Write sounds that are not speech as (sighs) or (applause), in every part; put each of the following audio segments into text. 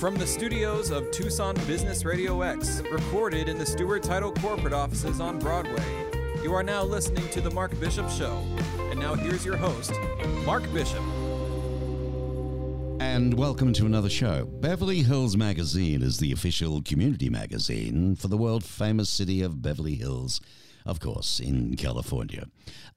From the studios of Tucson Business Radio X, recorded in the Stewart Title corporate offices on Broadway, you are now listening to The Mark Bishop Show. And now here's your host, Mark Bishop. And welcome to another show. Beverly Hills Magazine is the official community magazine for the world famous city of Beverly Hills, of course, in California.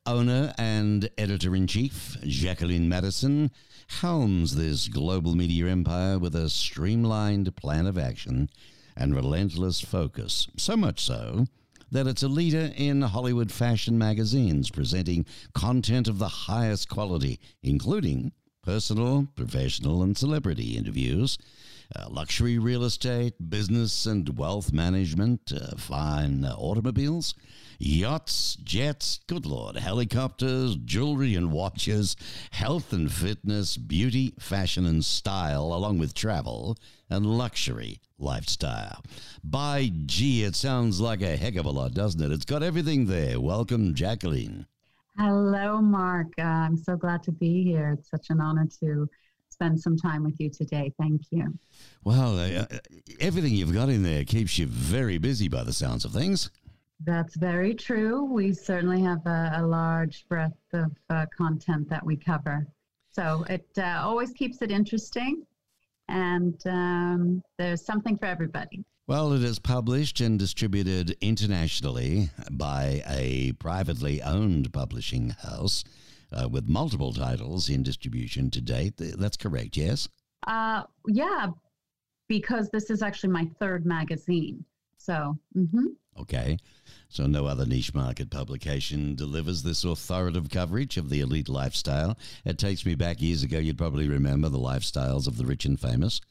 Owner and editor in chief, Jacqueline Maddison, helms this global media empire with a streamlined plan of action and relentless focus. So much so that it's a leader in Hollywood fashion magazines, presenting content of the highest quality, including personal, professional, and celebrity interviews, uh, luxury real estate, business and wealth management, uh, fine automobiles, yachts, jets, good lord, helicopters, jewelry and watches, health and fitness, beauty, fashion and style, along with travel and luxury lifestyle. By gee, it sounds like a heck of a lot, doesn't it? It's got everything there. Welcome, Jacqueline. Hello, Mark. Uh, I'm so glad to be here. It's such an honor to spend some time with you today. Thank you. Well, uh, everything you've got in there keeps you very busy by the sounds of things. That's very true. We certainly have a, a large breadth of uh, content that we cover. So it uh, always keeps it interesting, and um, there's something for everybody. Well, it is published and distributed internationally by a privately owned publishing house uh, with multiple titles in distribution to date. That's correct, yes? Uh, yeah, because this is actually my third magazine. So, mm-hmm. okay. So, no other niche market publication delivers this authoritative coverage of the elite lifestyle. It takes me back years ago. You'd probably remember the lifestyles of the rich and famous.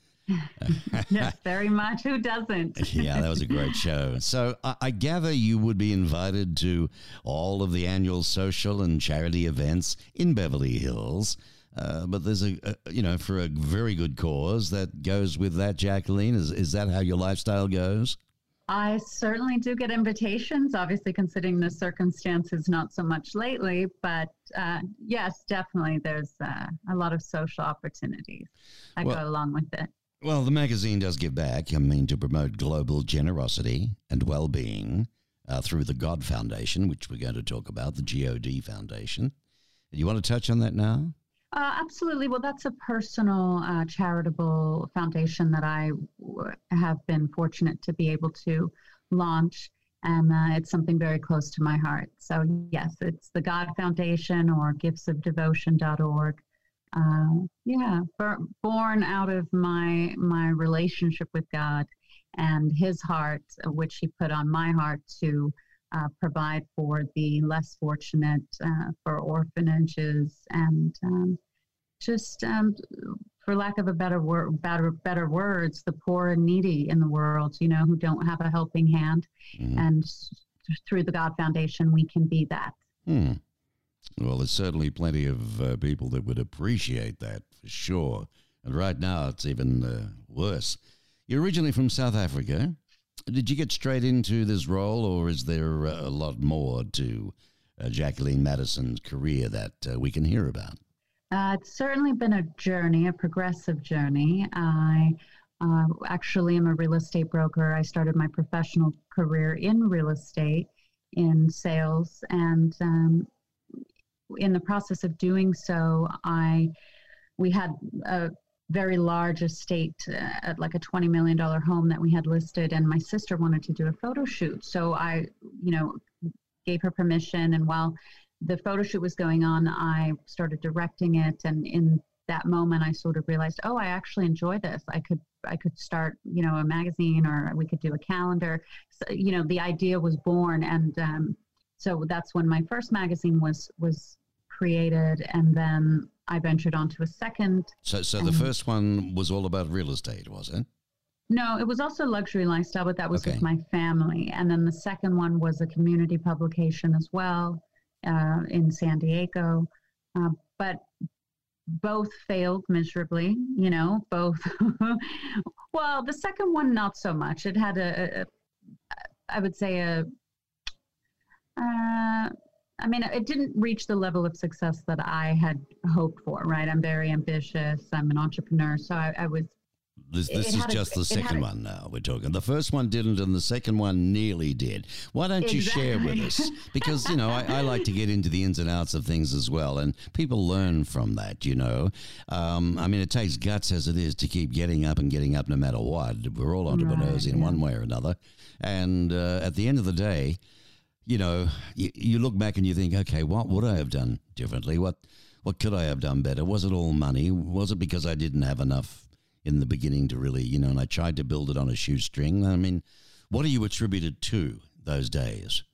Yes, very much. Who doesn't? (laughs) yeah, that was a great show. So I, I, gather you would be invited to all of the annual social and charity events in Beverly Hills. Uh, but there's a, a, you know, for a very good cause that goes with that, Jacqueline. Is, is that how your lifestyle goes? I certainly do get invitations, obviously, considering the circumstances, not so much lately. But uh, yes, definitely, there's uh, a lot of social opportunities that well, go along with it. Well, the magazine does give back. I mean, to promote global generosity and well being uh, through the God Foundation, which we're going to talk about, the GOD Foundation. Do you want to touch on that now? Uh, absolutely. Well, that's a personal uh, charitable foundation that I w- have been fortunate to be able to launch. And uh, it's something very close to my heart. So, yes, it's the God Foundation or giftsofdevotion.org. Uh, yeah, born out of my my relationship with God and His heart, which He put on my heart to uh, provide for the less fortunate, uh, for orphanages, and um, just, um, for lack of a better word, better better words, the poor and needy in the world, you know, who don't have a helping hand, mm. and through the God Foundation, we can be that. Hmm. Well, there's certainly plenty of uh, people that would appreciate that for sure. And right now, it's even uh, worse. You're originally from South Africa. Did you get straight into this role, or is there a lot more to uh, Jacqueline Maddison's career that uh, we can hear about? Uh, it's certainly been a journey, a progressive journey. I uh, actually am a real estate broker. I started my professional career in real estate, in sales, and um, in the process of doing so, I we had a very large estate uh, at like a $20 million home that we had listed and my sister wanted to do a photo shoot. So i you know gave her permission and while the photo shoot was going on i started directing it and in that moment i sort of realized oh i actually enjoy this. I could i could start you know a magazine or we could do a calendar. So, you know the idea was born and um, so that's when my first magazine was was created and then I ventured onto a second. So, so the first one was all about real estate, was it? No, it was also luxury lifestyle, but that was okay. with my family. And then the second one was a community publication as well uh, in San Diego. Uh, but both failed miserably, you know, both. (laughs) well, the second one, not so much. It had a, a I would say, a. Uh, I mean, it didn't reach the level of success that I had hoped for, right? I'm very ambitious. I'm an entrepreneur. So I, I was This, this is a- just the second a- one now we're talking. The first one didn't, and the second one nearly did. Why don't you share with us? (laughs) Because, you know, I, I, like to get into the ins and outs of things as well, and people learn from that, you know. Um, I mean, it takes guts as it is to keep getting up and getting up no matter what. We're all entrepreneurs Right, in yeah. one way or another. And uh, at the end of the day, you know, you, you look back and you think, okay, what would I have done differently? What what could I have done better? Was it all money? Was it because I didn't have enough in the beginning to really, you know, and I tried to build it on a shoestring? I mean, what do you attributed to those days?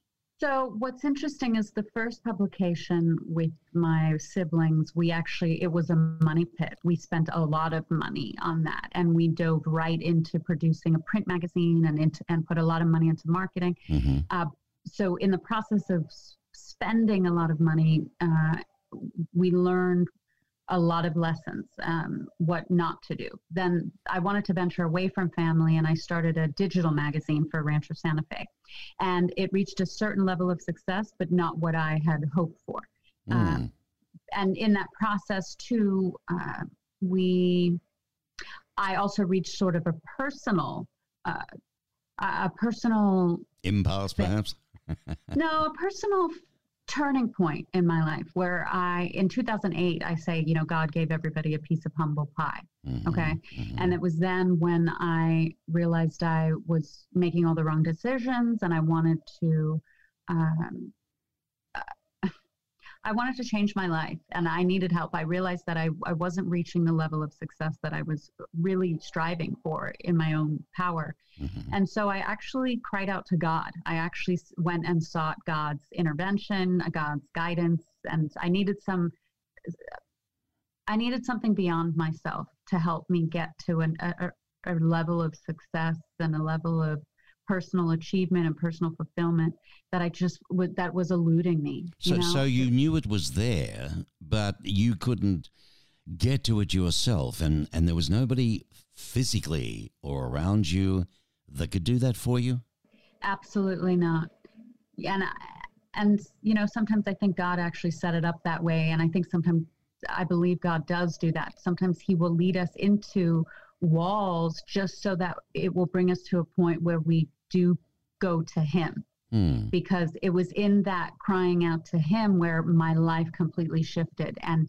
So what's interesting is the first publication with my siblings, we actually it was a money pit. We spent a lot of money on that and we dove right into producing a print magazine and into, and put a lot of money into marketing. hmm Uh, so in the process of spending a lot of money, uh, we learned a lot of lessons, um, what not to do. Then I wanted to venture away from family, and I started a digital magazine for Rancho Santa Fe, and it reached a certain level of success, but not what I had hoped for. Uh, Mm. and in that process too, uh, we, I also reached sort of a personal, uh, a a personal Impasse, perhaps? No, a personal turning point in my life where I, in 2008, I say, you know, God gave everybody a piece of humble pie. Mhm, Okay. mhm. And it was then when I realized I was making all the wrong decisions and I wanted to, um, I wanted to change my life and I needed help. I realized that I, I wasn't reaching the level of success that I was really striving for in my own power. Mhm. And so I actually cried out to God. I actually went and sought God's intervention, uh, God's guidance, and I needed some. I needed something beyond myself to help me get to an, a a level of success and a level of personal achievement and personal fulfillment that I just would that was eluding me. So, you know? so you knew it was there, but you couldn't get to it yourself, and, and there was nobody physically or around you that could do that for you? Absolutely not. And I, and you know, sometimes I think God actually set it up that way, and I think sometimes I believe God does do that. Sometimes He will lead us into walls just so that it will bring us to a point where we do go to Him. Hmm. Because it was in that crying out to Him where my life completely shifted, and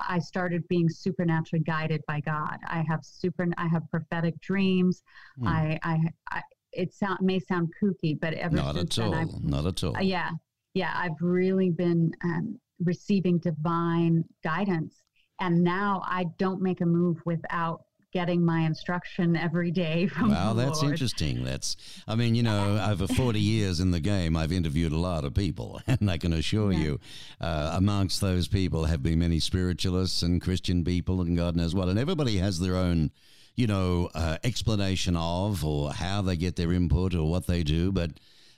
I started being supernaturally guided by God. I have super, I have prophetic dreams. Hmm. I, I, I, it sound may sound kooky, but ever Not since at all. I've Not at all. yeah, yeah, I've really been um, receiving divine guidance, and now I don't make a move without getting my instruction every day (laughs) from Wow, that's Lord. interesting. That's, I mean, you know, over 40 years in the game, I've interviewed a lot of people, (laughs) and I can assure Yeah. you, uh, amongst those people have been many spiritualists and Christian people, and God knows what. And everybody has their own, you know, uh, explanation of or how they get their input or what they do. But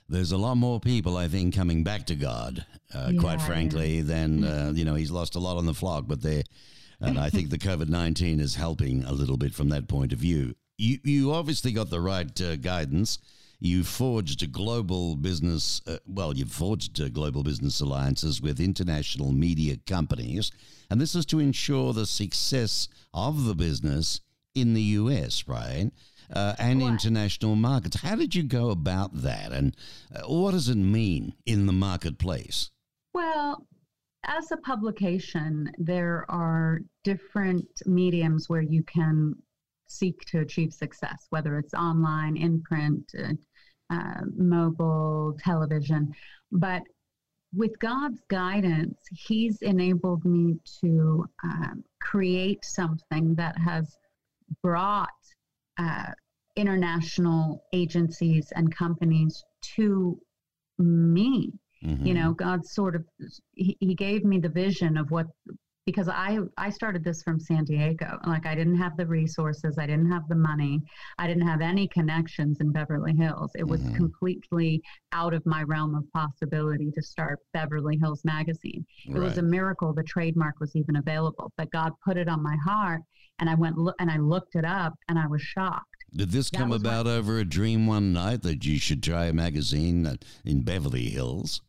there's a lot more people, I think, coming back to God, uh, quite Yeah, frankly, than, uh, you know, he's lost a lot on the flock, but they're, and I think the COVID 19 is helping a little bit from that point of view. You, you obviously got the right uh, guidance. You forged a global business, uh, well, you've forged uh, global business alliances with international media companies. And this is to ensure the success of the business in the US, right? Uh, and Right. international markets. How did you go about that? And uh, what does it mean in the marketplace? Well, as a publication, there are different mediums where you can seek to achieve success, whether it's online, in print, uh, uh, mobile, television. But with God's guidance, He's enabled me to um, create something that has brought uh, international agencies and companies to me Mhm. you know god sort of he, he gave me the vision of what because i i started this from san diego like i didn't have the resources i didn't have the money i didn't have any connections in beverly hills it was Mhm. completely out of my realm of possibility to start beverly hills magazine it was a miracle the trademark was even available but god put it on my heart and i went lo- and i looked it up and i was shocked Did this That come my- about over a dream one night that you should try a magazine in Beverly Hills?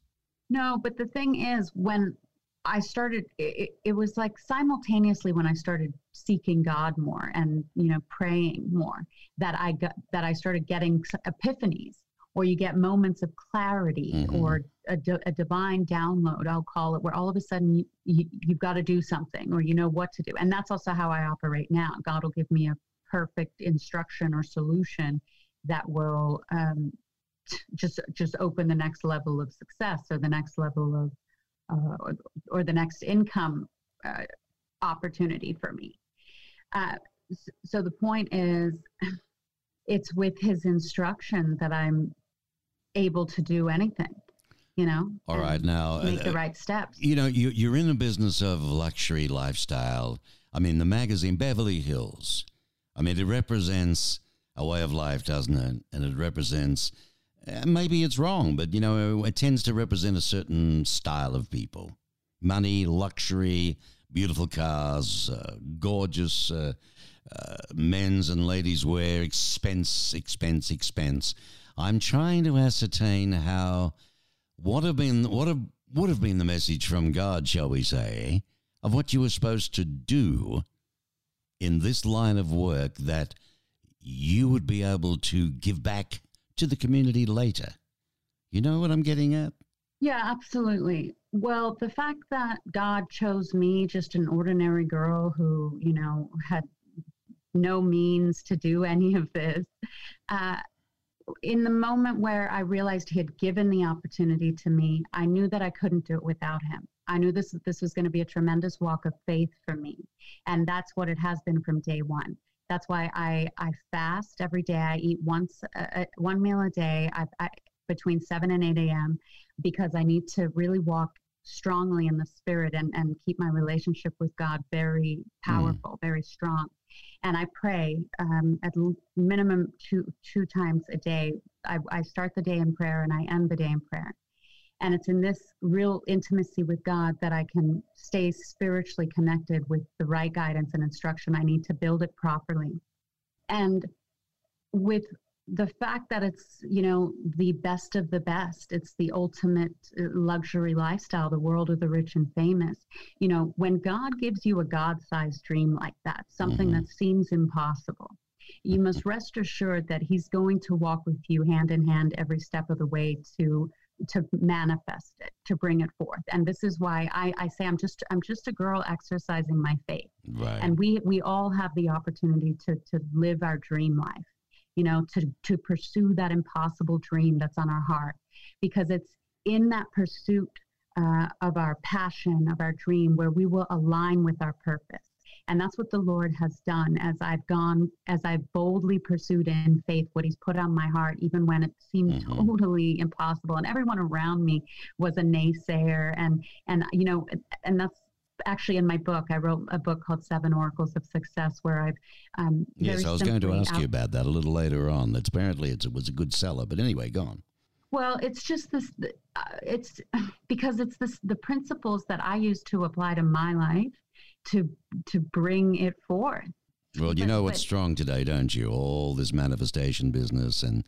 No, but the thing is, when I started, it, it, was like simultaneously when I started seeking God more and, you know, praying more that I got, that I started getting epiphanies or you get moments of clarity mm-hmm. or a, a, divine download, I'll call it, where all of a sudden you, you, you've got to do something or you know what to do. And that's also how I operate now. God will give me a perfect instruction or solution that will um, just just open the next level of success or the next level of uh, or, or, the next income uh, opportunity for me. Uh, so the point is, it's with his instruction that I'm able to do anything. You know. All right, now make the uh, right steps. You know, you you're in the business of luxury lifestyle. I mean, the magazine Beverly Hills. I mean, it represents a way of life, doesn't it? And it represents uh, maybe it's wrong, but you know, it tends to represent a certain style of people money, luxury, beautiful cars, uh, gorgeous uh, uh, men's and ladies' wear, expense, expense, expense. I'm trying to ascertain how what have been what have would have been the message from God, shall we say, of what you were supposed to do in this line of work that you would be able to give back to the community later. You know what I'm getting at? Yeah, absolutely. Well, the fact that God chose me, just an ordinary girl who, you know, had no means to do any of this, uh, in the moment where I realized He had given the opportunity to me, I knew that I couldn't do it without Him. I knew this this was going to be a tremendous walk of faith for me, and that's what it has been from day one. That's why I, I fast every day. I eat once uh, one meal a day I, I, between 7 and 8 a.m. because I need to really walk strongly in the spirit and, and keep my relationship with God very powerful, mm. very strong. And I pray um, at minimum two two times a day. I, I start the day in prayer and I end the day in prayer. And it's in this real intimacy with God that I can stay spiritually connected with the right guidance and instruction I need to build it properly. And with the fact that it's, you know, the best of the best, it's the ultimate uh, luxury lifestyle, the world of the rich and famous. You know, when God gives you a God sized dream like that, something mm-hmm. that seems impossible, you must rest assured that He's going to walk with you hand in hand every step of the way to to manifest it to bring it forth. And this is why I, I say i'm just i'm just a girl exercising my faith. Right. and we we all have the opportunity to to live our dream life you know to to pursue that impossible dream that's on our heart. Because it's in that pursuit uh, of our passion of our dream where we will align with our purpose and that's what the Lord has done as I've gone, as I've boldly pursued in faith what He's put on my heart, even when it seemed mm-hmm. totally impossible. And everyone around me was a naysayer. And, and, you know, and that's actually in my book. I wrote a book called Seven Oracles of Success where I've. Um, yes, I was going to ask out- you about that a little later on. That apparently it was a good seller. But anyway, go on. Well, it's just this. Uh, it's (sighs) because it's this the principles that I use to apply to my life to to bring it forth. Well, you know what's strong today, don't you? All this manifestation business and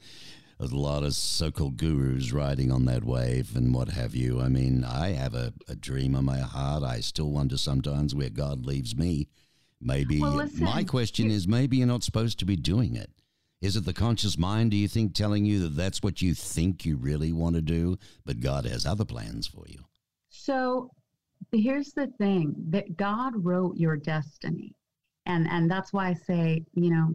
a lot of so-called gurus riding on that wave and what have you. I mean, I have a, a dream in my heart. I still wonder sometimes where God leaves me. Maybe well, listen, my question is maybe you're not supposed to be doing it. Is it the conscious mind, do you think, telling you that that's what you think you really want to do, but God has other plans for you? So here's the thing that God wrote your destiny. And and that's why I say, you know,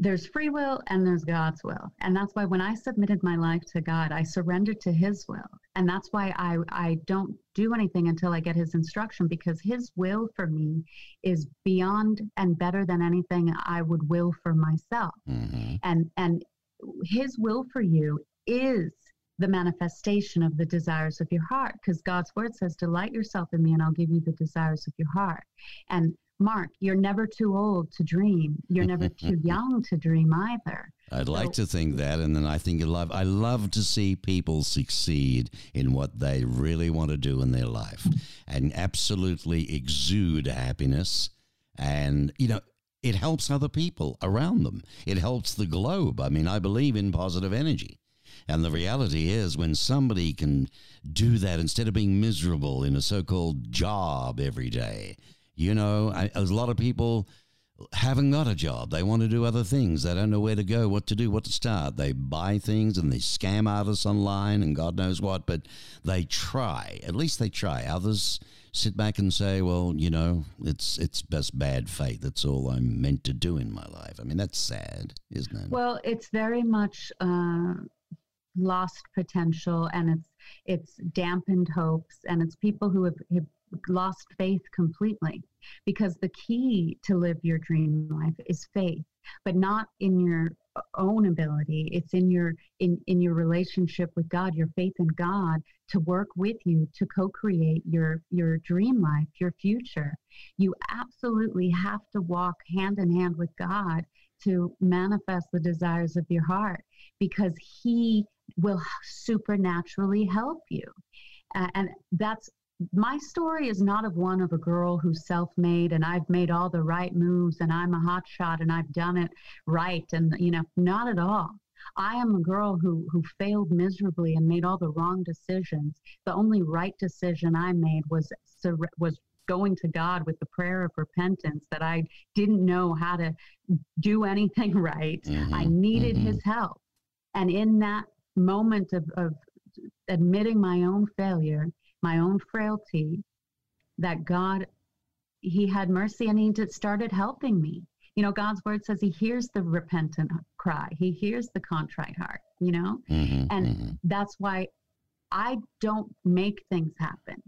there's free will and there's God's will. And that's why when I submitted my life to God, I surrendered to his will. And that's why I, I don't do anything until I get his instruction because his will for me is beyond and better than anything I would will for myself. Mm-hmm. And and his will for you is the manifestation of the desires of your heart because God's word says, Delight yourself in me, and I'll give you the desires of your heart. And Mark, you're never too old to dream. You're never (laughs) too young to dream either. I'd so, like to think that, and then I think you love. I love to see people succeed in what they really want to do in their life, and absolutely exude happiness. And you know, it helps other people around them. It helps the globe. I mean, I believe in positive energy. And the reality is, when somebody can do that instead of being miserable in a so called job every day, you know, I, a lot of people haven't got a job. They want to do other things. They don't know where to go, what to do, what to start. They buy things and they scam artists online and God knows what, but they try. At least they try. Others sit back and say, well, you know, it's it's just bad fate. That's all I'm meant to do in my life. I mean, that's sad, isn't it? Well, it's very much uh, lost potential and it's it's dampened hopes and it's people who have, have lost faith completely. Because the key to live your dream life is faith but not in your own ability. It's in your in in your relationship with god your faith in god to work with you to co-create your your dream life your future. You absolutely have to walk hand in hand with god to manifest the desires of your heart because he will supernaturally help you uh, and that's my story is not of one of a girl who's self-made and I've made all the right moves and I'm a hot shot and I've done it right and you know not at all. I am a girl who who failed miserably and made all the wrong decisions. The only right decision I made was was going to God with the prayer of repentance that I didn't know how to do anything (laughs) right. Mm-hmm, I needed mm-hmm. his help. And in that moment of, of admitting my own failure, my own frailty, that God, He had mercy and He started helping me. You know, God's word says He hears the repentant cry, He hears the contrite heart, you know? Mm-hmm, and mm-hmm. that's why I don't make things happen.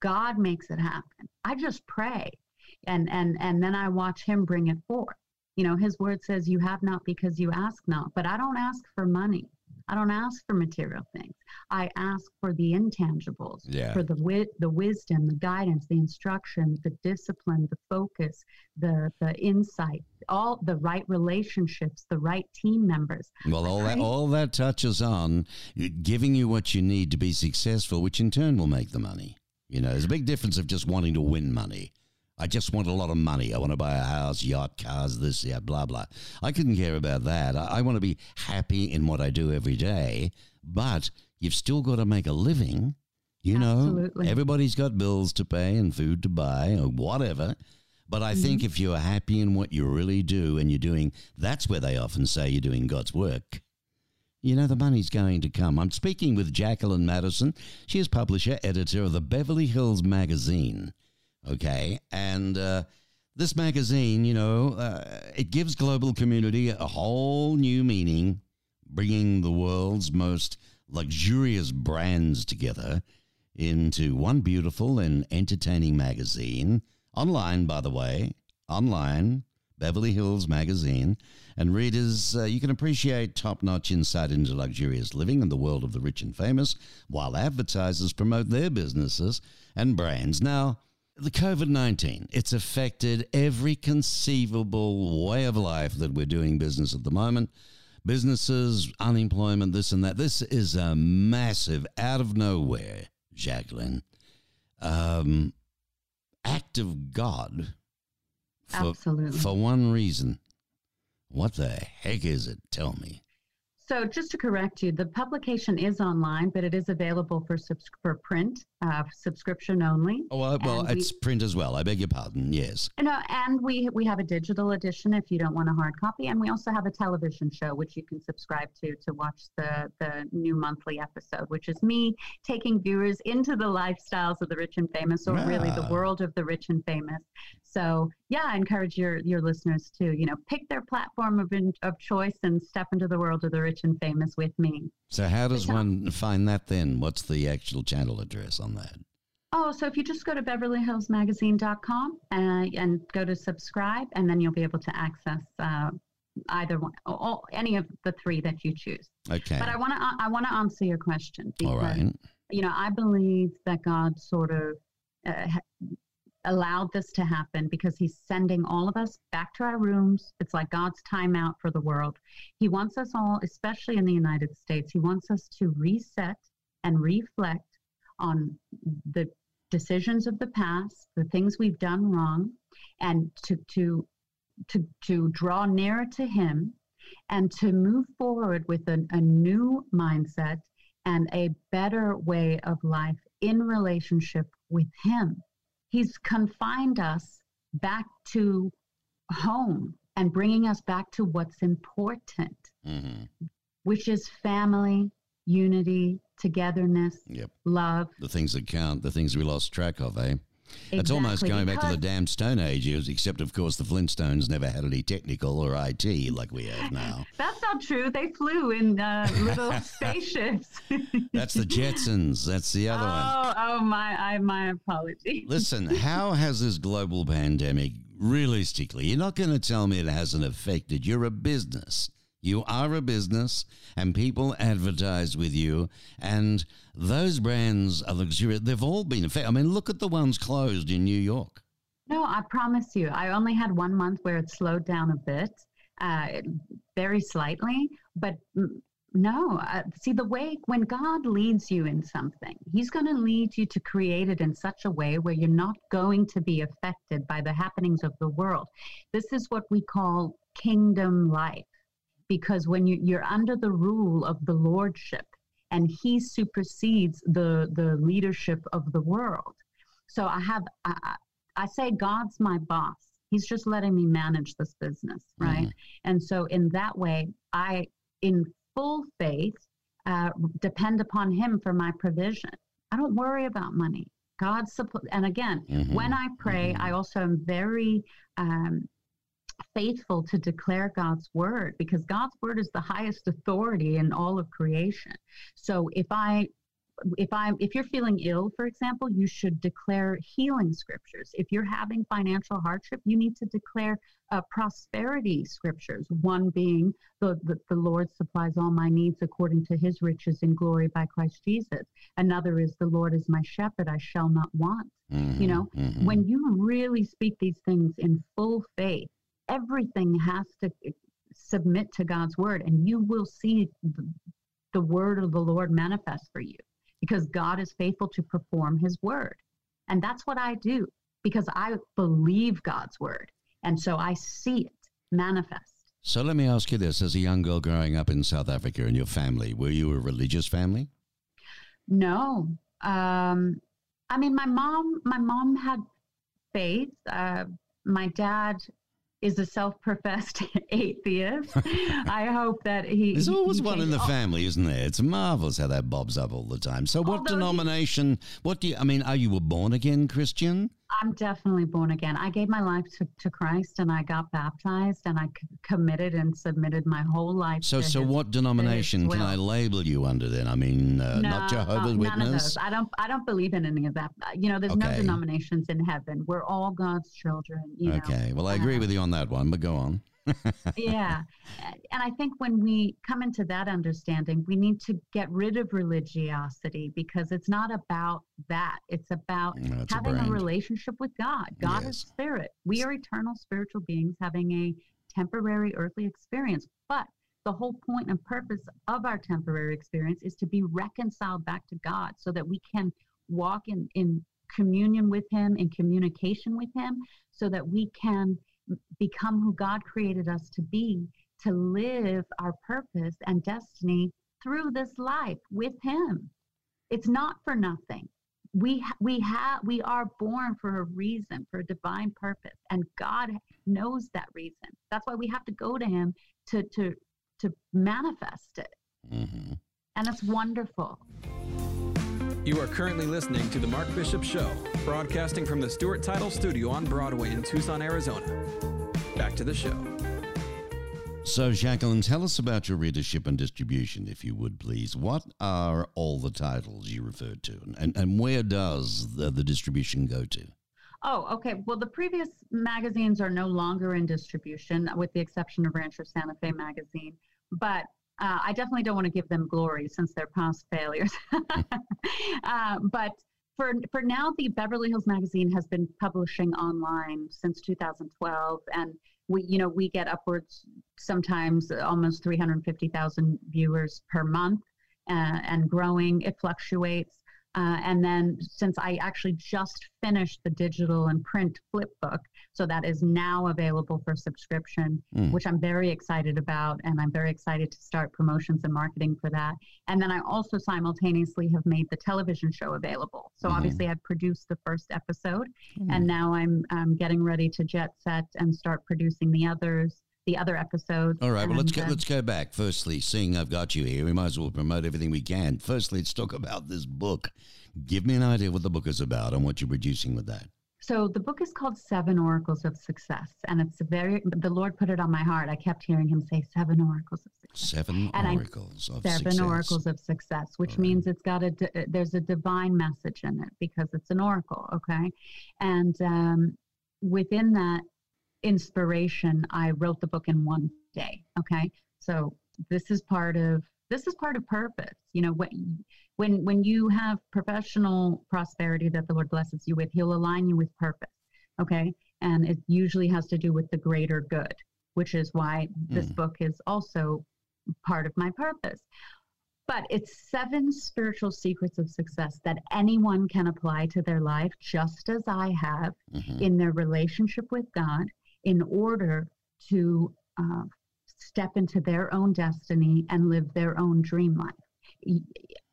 God makes it happen. I just pray and and and then I watch him bring it forth. You know, his word says you have not because you ask not, but I don't ask for money. I don't ask for material things. I ask for the intangibles, yeah. for the wi- the wisdom, the guidance, the instruction, the discipline, the focus, the the insight, all the right relationships, the right team members. Well, all that all that touches on giving you what you need to be successful, which in turn will make the money. You know, there's a big difference of just wanting to win money. I just want a lot of money. I want to buy a house, yacht, cars, this, yeah, blah, blah. I couldn't care about that. I, I want to be happy in what I do every day, but you've still got to make a living. You Absolutely. know, everybody's got bills to pay and food to buy or whatever. But I mm-hmm. think if you're happy in what you really do and you're doing, that's where they often say you're doing God's work. You know, the money's going to come. I'm speaking with Jacqueline Maddison. She is publisher, editor of the Beverly Hills Magazine. Okay. And uh, this magazine, you know, uh, it gives global community a whole new meaning, bringing the world's most luxurious brands together into one beautiful and entertaining magazine. Online, by the way, online, Beverly Hills Magazine. And readers, uh, you can appreciate top notch insight into luxurious living in the world of the rich and famous, while advertisers promote their businesses and brands. Now, the COVID 19, it's affected every conceivable way of life that we're doing business at the moment. Businesses, unemployment, this and that. This is a massive, out of nowhere, Jacqueline, um, act of God. For, Absolutely. For one reason. What the heck is it? Tell me. So, just to correct you, the publication is online, but it is available for subs- for print, uh, subscription only. Oh well, well it's we, print as well. I beg your pardon. Yes. No, and we we have a digital edition if you don't want a hard copy, and we also have a television show which you can subscribe to to watch the the new monthly episode, which is me taking viewers into the lifestyles of the rich and famous, or really the world of the rich and famous. So yeah, I encourage your your listeners to you know pick their platform of of choice and step into the world of the rich and famous with me. So how does one find that then? What's the actual channel address on that? Oh, so if you just go to BeverlyHillsMagazine.com uh, and go to subscribe, and then you'll be able to access uh, either one, or any of the three that you choose. Okay. But I want to I want to answer your question because All right. you know I believe that God sort of uh, allowed this to happen because he's sending all of us back to our rooms. It's like God's timeout for the world. He wants us all, especially in the United States, he wants us to reset and reflect on the decisions of the past, the things we've done wrong, and to to to to draw nearer to him and to move forward with a, a new mindset and a better way of life in relationship with Him. He's confined us back to home and bringing us back to what's important, mm-hmm. which is family, unity, togetherness, yep. love. The things that count, the things we lost track of, eh? Exactly, it's almost going back to the damn Stone Ages, except of course the Flintstones never had any technical or IT like we have now. (laughs) That's not true. They flew in uh, little (laughs) spaceships. (laughs) That's the Jetsons. That's the other oh, one. Oh my, I, my apologies. Listen, how has this global pandemic realistically? You're not going to tell me it hasn't affected. You're a business. You are a business and people advertise with you, and those brands are luxurious. They've all been affected. I mean, look at the ones closed in New York. No, I promise you. I only had one month where it slowed down a bit, uh, very slightly, but no. Uh, see, the way when God leads you in something, He's going to lead you to create it in such a way where you're not going to be affected by the happenings of the world. This is what we call kingdom life because when you, you're under the rule of the lordship and he supersedes the the leadership of the world so i have i, I say god's my boss he's just letting me manage this business right mm-hmm. and so in that way i in full faith uh, depend upon him for my provision i don't worry about money god support and again mm-hmm. when i pray mm-hmm. i also am very um, faithful to declare God's word because God's word is the highest authority in all of creation. So if I if I if you're feeling ill, for example, you should declare healing scriptures. If you're having financial hardship, you need to declare uh, prosperity scriptures. One being the, the the Lord supplies all my needs according to His riches in glory by Christ Jesus. Another is the Lord is my shepherd; I shall not want. Mm-hmm, you know, mm-hmm. when you really speak these things in full faith, everything has to submit to God's word, and you will see the word of the Lord manifest for you because God is faithful to perform his word. And that's what I do because I believe God's word. And so I see it manifest. So let me ask you this as a young girl growing up in South Africa in your family, were you a religious family? No. Um, I mean, my mom, my mom had faith. Uh, my dad is a self-professed (laughs) atheist. I hope that he. There's always he one in the family, isn't there? It's marvelous how that bobs up all the time. So, what denomination? He, what do you? I mean, are you a born again Christian? I'm definitely born again. I gave my life to, to Christ, and I got baptized, and I c- committed and submitted my whole life. To So, so his, what denomination can I label you under? Then, I mean, uh, no, not Jehovah's uh, Witness. None of those. I don't. I don't believe in any of that. You know, there's okay. no denominations in heaven. We're all God's children. okay. Know? Well, I agree uh, with you on that one, but go on yeah. And I think when we come into that understanding, we need to get rid of religiosity because it's not about that. It's about mm, That's having a, a, relationship with God. God yes. is spirit. We are eternal spiritual beings having a temporary earthly experience. But the whole point and purpose of our temporary experience is to be reconciled back to God so that we can walk in, in communion with Him, in communication with Him, so that we can become who God created us to be, to live our purpose and destiny through this life with Him. It's not for nothing. We we have we are born for a reason, for a divine purpose, and God knows that reason. That's why we have to go to Him to to to manifest it, mm-hmm. and it's wonderful. You are currently listening to The Mark Bishop Show, broadcasting from the Stewart Title Studio on Broadway in Tucson, Arizona. Back to the show. So, Jacqueline, tell us about your readership and distribution, if you would please. What are all the titles you referred to, and, and where does the, the distribution go to? Oh, okay. Well, the previous magazines are no longer in distribution, with the exception of Rancho Santa Fe magazine. But uh, I definitely don't want to give them glory since they're past failures. (laughs) uh, but for for now, the Beverly Hills Magazine has been publishing online since 2012, and we you know we get upwards sometimes almost 350,000 viewers per month, uh, and growing. It fluctuates. Uh, and then since I actually just finished the digital and print flip book, so that is now available for subscription, mm. which I'm very excited about. And I'm very excited to start promotions and marketing for that. And then I also simultaneously have made the television show available. So mm-hmm. obviously, I've produced the first episode, mm. and now I'm um, getting ready to jet set and start producing the others the other episodes. All right. Well, let's go. Uh, let's go back. Firstly, seeing I've got you here, we might as well promote everything we can. Firstly, let's talk about this book. Give me an idea what the book is about and what you're producing with that. So the book is called Seven Oracles of Success, and it's a very. The Lord put it on my heart. I kept hearing Him say Seven Oracles of Success. Seven and oracles I, of seven success. oracles of success, which right. means it's got a. There's a divine message in it because it's an oracle. Okay, and um, within that inspiration, I wrote the book in one day. Okay. So this is part of this is part of purpose. You know, when when when you have professional prosperity that the Lord blesses you with, He'll align you with purpose. Okay. And it usually has to do with the greater good, which is why this mm. book is also part of my purpose. But it's seven spiritual secrets of success that anyone can apply to their life, just as I have mm-hmm. in their relationship with God, in order to uh, step into their own destiny and live their own dream life.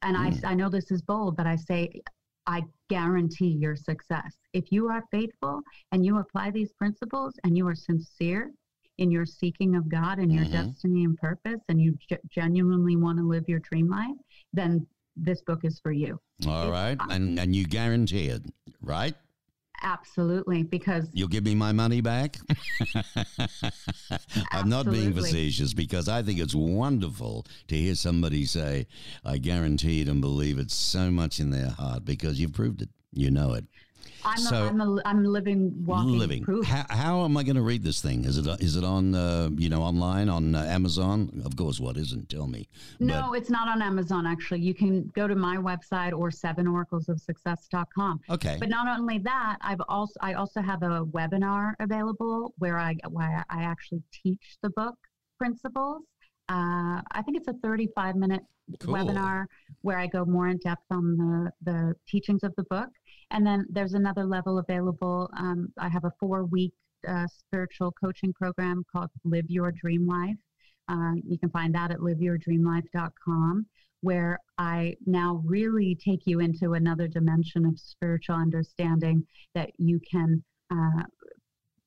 And mm. I, I know this is bold, but I say, I guarantee your success. If you are faithful and you apply these principles and you are sincere in your seeking of God and your mm-hmm. destiny and purpose, and you g- genuinely want to live your dream life, then this book is for you. All right, and and you guarantee it, right? Absolutely, because you'll give me my money back. (laughs) I'm not being facetious because I think it's wonderful to hear somebody say, "I guarantee it and believe it so much in their heart," because you've proved it. You know it. I'm so, a, I'm, a, I'm living walking living. proof. How, how, am I going to read this thing? Is it is it on uh, you know online on uh, Amazon? Of course, what isn't? Tell me. No, but, it's not on Amazon. Actually, you can go to my website or sevenoraclesofsuccess.com. Okay. But not only that, I've also I also have a webinar available where I where I actually teach the book principles. Uh, I think it's a 35 minute cool. webinar where I go more in depth on the the teachings of the book. And then there's another level available. Um, I have a four week uh, spiritual coaching program called Live Your Dream Life. Uh, you can find that at liveyourdreamlife.com, where I now really take you into another dimension of spiritual understanding that you can uh,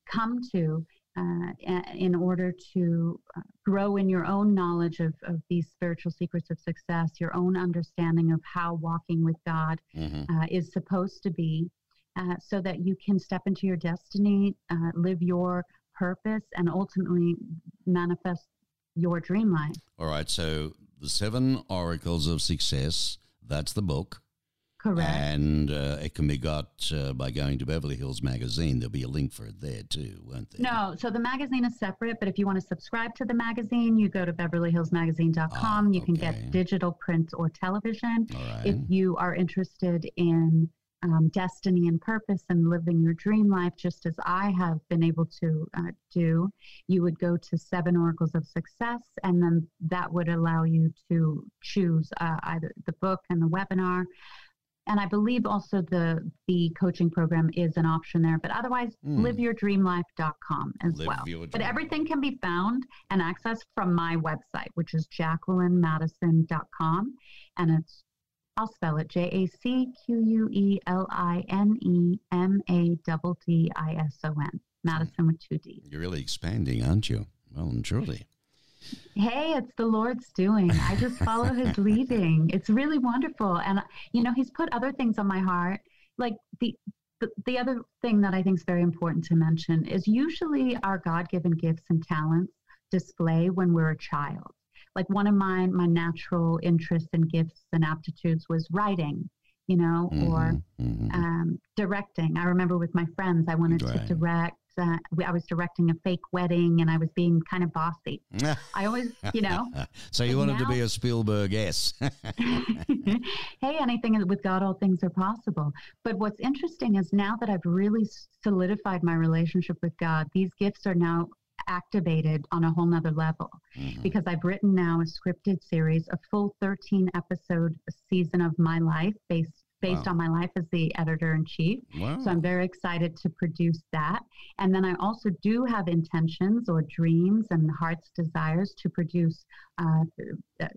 come to uh, in order to uh, grow in your own knowledge of, of these spiritual secrets of success, your own understanding of how walking with God mm-hmm. uh, is supposed to be, uh, so that you can step into your destiny, uh, live your purpose, and ultimately manifest your dream life. All right. So, the seven oracles of success, that's the book. Correct. And uh, it can be got uh, by going to Beverly Hills Magazine. There'll be a link for it there too, won't there? No, so the magazine is separate, but if you want to subscribe to the magazine, you go to beverlyhillsmagazine.com. Ah, you can get digital, print, or television. If you are interested in um, destiny and purpose and living your dream life, just as I have been able to uh, do, you would go to Seven Oracles of Success, and then that would allow you to choose uh, either the book and the webinar and I believe also the the coaching program is an option there. But otherwise, mm. liveyourdreamlife.com as Live well. But everything can be found and accessed from my website, which is jacquelinemaddison.com. And it's I'll spell it J A C Q U E L I N E M A D D I S O N. Maddison with two D. You're really expanding, aren't you? Well and truly. Hey, it's the Lord's doing. I just follow his (laughs) leading. It's really wonderful. And, you know, he's put other things on my heart. Like the, the, the other thing that I think is very important to mention is usually our God given gifts and talents display when we're a child. Like one of my, my natural interests and gifts and aptitudes was writing you know, mm-hmm, or mm-hmm. Um, directing. I remember with my friends, I wanted right. to direct uh, I was directing a fake wedding and I was being kind of bossy. (laughs) I always, you know. (laughs) so you wanted now, to be a Spielberg S. (laughs) hey, anything with God, all things are possible. But what's interesting is now that I've really solidified my relationship with God, these gifts are now activated on a whole nother level mm-hmm. because I've written now a scripted series, a full 13 episode season of my life based based Wow. on my life as the editor in chief. Wow. So I'm very excited to produce that. And then I also do have intentions or dreams and heart's desires to produce uh, uh,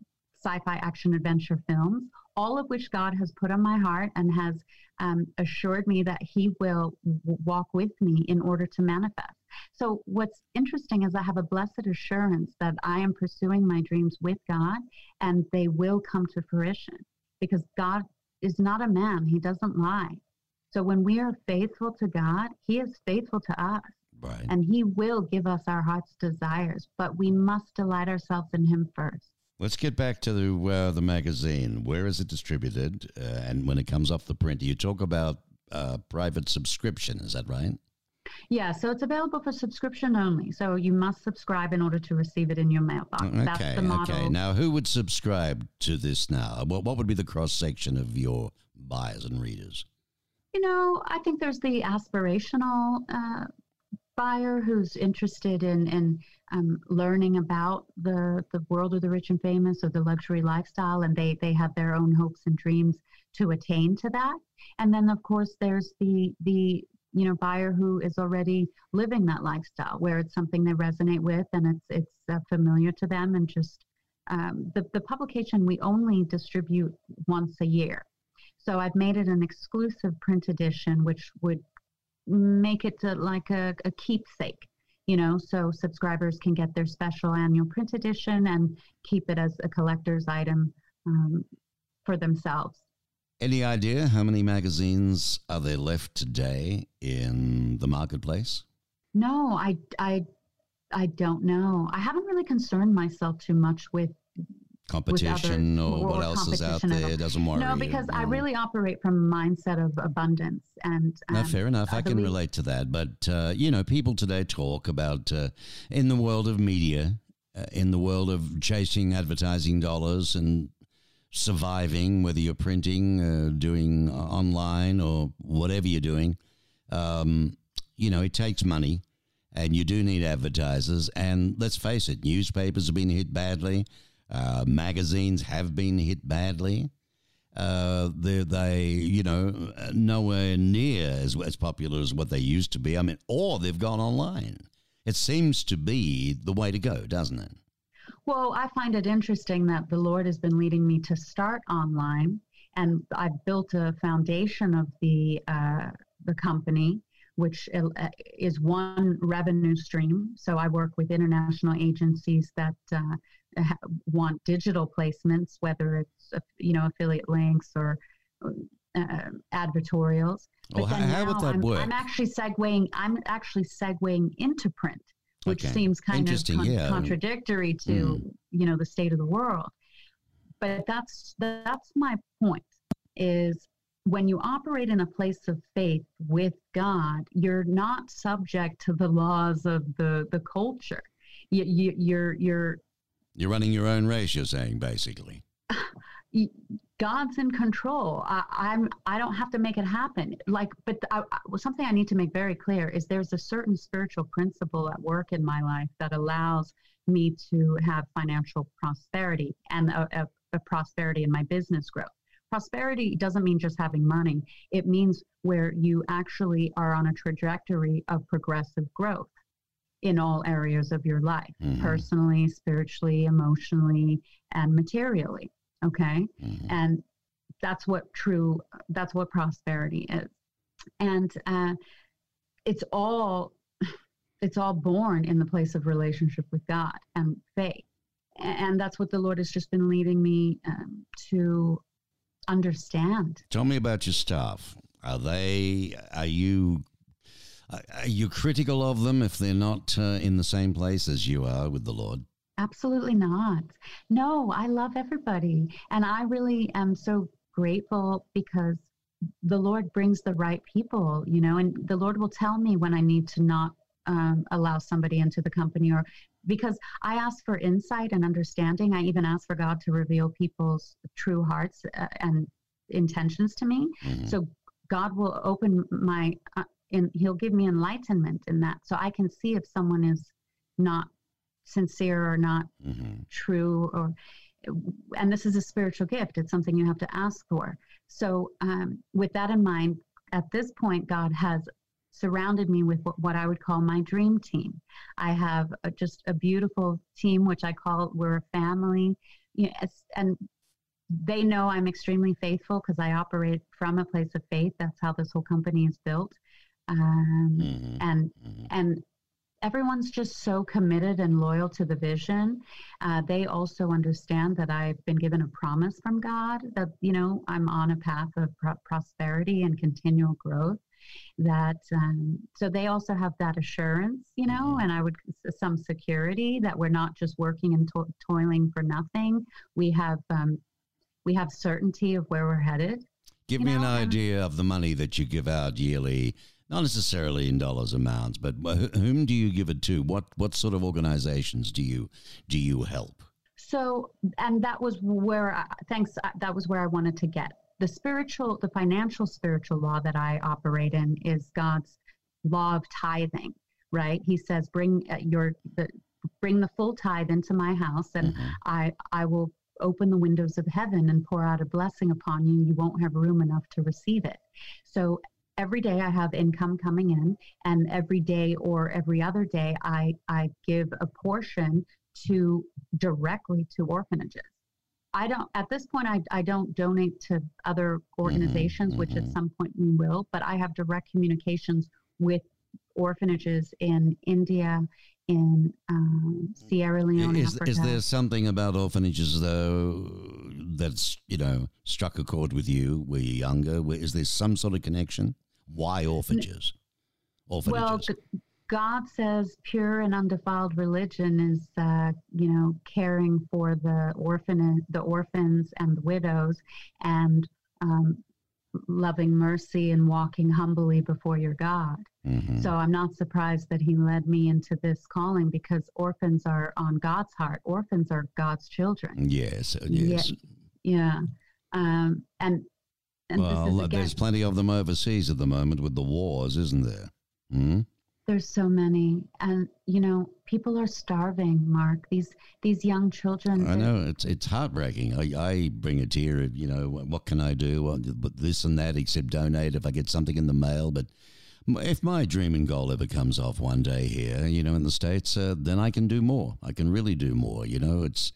sci fi action adventure films, all of which God has put on my heart and has um, assured me that He will w- walk with me in order to manifest. So, what's interesting is I have a blessed assurance that I am pursuing my dreams with God and they will come to fruition because God is not a man, He doesn't lie. So, when we are faithful to God, He is faithful to us right. and He will give us our heart's desires, but we must delight ourselves in Him first. Let's get back to the, uh, the magazine. Where is it distributed? Uh, and when it comes off the print, you talk about uh, private subscription. Is that right? Yeah, so it's available for subscription only. So you must subscribe in order to receive it in your mailbox. That's Okay. the model. Okay. Now, who would subscribe to this now? What, what would be the cross section of your buyers and readers? You know, I think there's the aspirational uh, buyer who's interested in in um, learning about the the world of the rich and famous or the luxury lifestyle, and they they have their own hopes and dreams to attain to that. And then, of course, there's the the you know buyer who is already living that lifestyle, where it's something they resonate with and it's it's uh, familiar to them, and just um, the the publication we only distribute once a year. So I've made it an exclusive print edition, which would make it like a, a keepsake, you know, so subscribers can get their special annual print edition and keep it as a collector's item um, for themselves. Any idea how many magazines are there left today in the marketplace? No, I, I, I don't know. I haven't really concerned myself too much with Competition or, or what else is out there doesn't worry no, because I you know? really operate from a mindset of abundance and No, um, fair enough. I, I can relate to that. But, uh, you know, people today talk about uh, in the world of media, uh, in the world of chasing advertising dollars and surviving, whether you're printing, uh, doing uh, online, or whatever you're doing, um, you know, it takes money and you do need advertisers. And let's face it, newspapers have been hit badly, uh, magazines have been hit badly uh, they they you know nowhere near as as popular as what they used to be. I mean, or they've gone online. It seems to be the way to go, doesn't it? Well, I find it interesting that the Lord has been leading me to start online, and I've built a foundation of the uh, the company, which uh, is one revenue stream. So I work with international agencies that uh, want digital placements, whether it's uh, you know affiliate links or uh, advertorials. Well, how, then how would that I'm, work? I'm actually segueing. I'm actually segueing into print, which Okay. seems kind of con- yeah. contradictory to Mm. you know the state of the world. But that's that's my point. Is when you operate in a place of faith with God, you're not subject to the laws of the the culture. You, you, you're you're You're running your own race. You're saying basically. (laughs) God's in control. I, I'm. I don't have to make it happen. Like, but I, something I need to make very clear is there's a certain spiritual principle at work in my life that allows me to have financial prosperity and a, a, a prosperity in my business growth. Prosperity doesn't mean just having money. It means where you actually are on a trajectory of progressive growth in all areas of your life, Mhm. personally, spiritually, emotionally, and materially. Okay Mhm. and that's what true that's what prosperity is and uh, it's all it's all born in the place of relationship with god and faith and that's what the lord has just been leading me um, to understand Tell me about your staff. Are they? Are you? Are you critical of them if they're not uh, in the same place as you are with the Lord? Absolutely not. No, I love everybody. And I really am so grateful because the Lord brings the right people, you know, and the Lord will tell me when I need to not um, allow somebody into the company or because I ask for insight and understanding. I even ask for God to reveal people's true hearts uh, and intentions to me. Mhm. So God will open my, uh, and He'll give me enlightenment in that so I can see if someone is not sincere or not Mhm. true or and this is a spiritual gift. It's something you have to ask for. So, um, with that in mind, at this point, God has surrounded me with what I would call my dream team. I have a, just a beautiful team, which I call we're a family. Yes, and they know I'm extremely faithful because I operate from a place of faith. That's how this whole company is built. Um, mm-hmm. And mm-hmm. and everyone's just so committed and loyal to the vision. Uh, they also understand that I've been given a promise from God that you know I'm on a path of pro- prosperity and continual growth that um, so they also have that assurance you know mm-hmm. and i would some security that we're not just working and to- toiling for nothing we have um, we have certainty of where we're headed give me know? an idea of the money that you give out yearly not necessarily in dollars amounts but whom do you give it to what what sort of organizations do you do you help so and that was where I, thanks that was where i wanted to get the spiritual, the financial spiritual law that I operate in is God's law of tithing, right? He says, bring uh, your, the, bring the full tithe into my house and mm-hmm. I, I will open the windows of heaven and pour out a blessing upon you. You won't have room enough to receive it. So every day I have income coming in, and every day or every other day I I give a portion to directly to orphanages. I don't at this point I, I don't donate to other organizations, mm-hmm, which mm-hmm. at some point we will, but I have direct communications with orphanages in India, in um, Sierra Leone. Is, is there something about orphanages though that's you know struck a chord with you? Were you younger? Is there some sort of connection? Why orphanages? Orphanages. Well, God says pure and undefiled religion is, uh, you know, caring for the orphan, the orphans and the widows, and um, loving mercy and walking humbly before your God. Mm-hmm. So I'm not surprised that He led me into this calling because orphans are on God's heart. Orphans are God's children. Yes, uh, yes, yeah, yeah. Um, and and well, again, there's plenty of them overseas at the moment with the wars, isn't there? Mm-hmm. There's so many, and you know, people are starving. Mark, these these young children. I know it's it's heartbreaking. I, I bring a tear. Of, you know, what can I do? Well, this and that, except donate if I get something in the mail. But if my dream and goal ever comes off one day here, you know, in the states, uh, then I can do more. I can really do more. You know, it's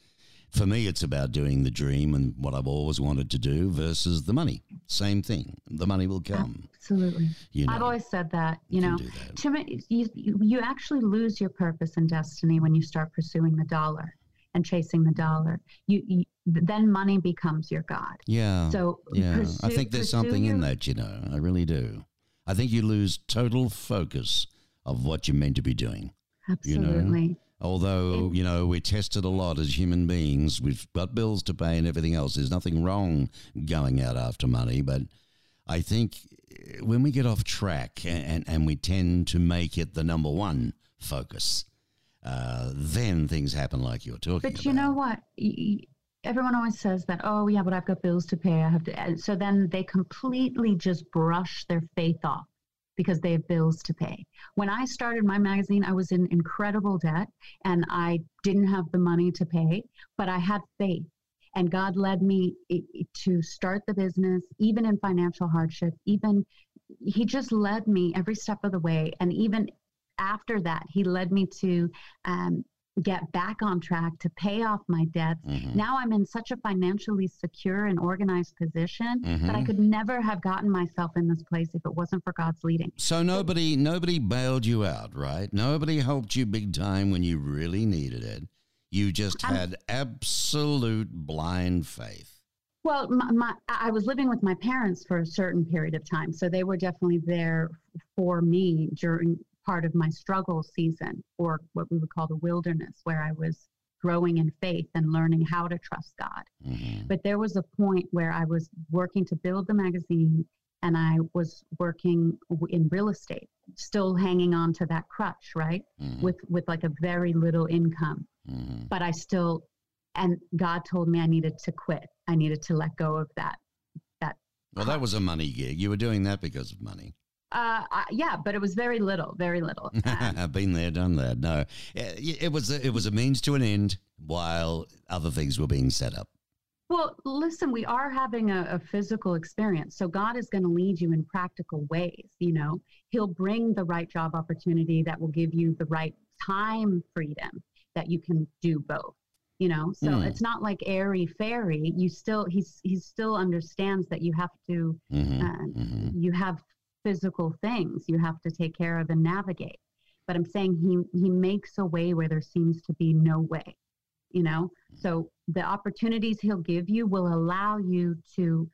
for me, it's about doing the dream and what I've always wanted to do versus the money. Same thing. The money will come. Absolutely. You know, I've always said that. You, you know, to me, you, you actually lose your purpose and destiny when you start pursuing the dollar and chasing the dollar. You, you then money becomes your god. Yeah. So yeah, pursue, I think there's something your, in that. You know, I really do. I think you lose total focus of what you're meant to be doing. Absolutely. You know? Although, you know, we're tested a lot as human beings. We've got bills to pay and everything else. There's nothing wrong going out after money. But I think eh, when we get off track and, and we tend to make it the number one focus, uh, then things happen like you're talking But you know what? Everyone always says that, oh, yeah, but I've got bills to pay. I have to. And So then they completely just brush their faith off because they have bills to pay. When I started my magazine, I was in incredible debt and I didn't have the money to pay, but I had faith. And God led me to start the business, even in financial hardship, even He just led me every step of the way. And even after that, He led me to um, get back on track to pay off my debts. Mm-hmm. Now I'm in such a financially secure and organized position mm-hmm. that I could never have gotten myself in this place if it wasn't for God's leading. So nobody nobody bailed you out, right? Nobody helped you big time when you really needed it. You just had absolute blind faith. Well, my, my, I was living with my parents for a certain period of time, so they were definitely there for me during part of my struggle season, or what we would call the wilderness, where I was growing in faith and learning how to trust God. Mm-hmm. But there was a point where I was working to build the magazine and I was working in real estate, still hanging on to that crutch, right? Mm-hmm. With with like a very little income. Mm-hmm. But I still and God told me I needed to quit. I needed to let go of that that Well, that was a money gig. You were doing that because of money. Uh, yeah, but it was very little, very little. Um, (laughs) I've been there, done that. No, it, it was a, it was a means to an end while other things were being set up. Well, listen, we are having a, a physical experience. So God is going to lead you in practical ways. You know, He'll bring the right job opportunity that will give you the right time freedom that you can do both. You know, so Mm. it's not like airy fairy. You still, he's, he still understands that you have to, Mhm, uh, mhm. you have physical things you have to take care of and navigate. But I'm saying he, he makes a way where there seems to be no way you know so the opportunities he'll give you will allow you to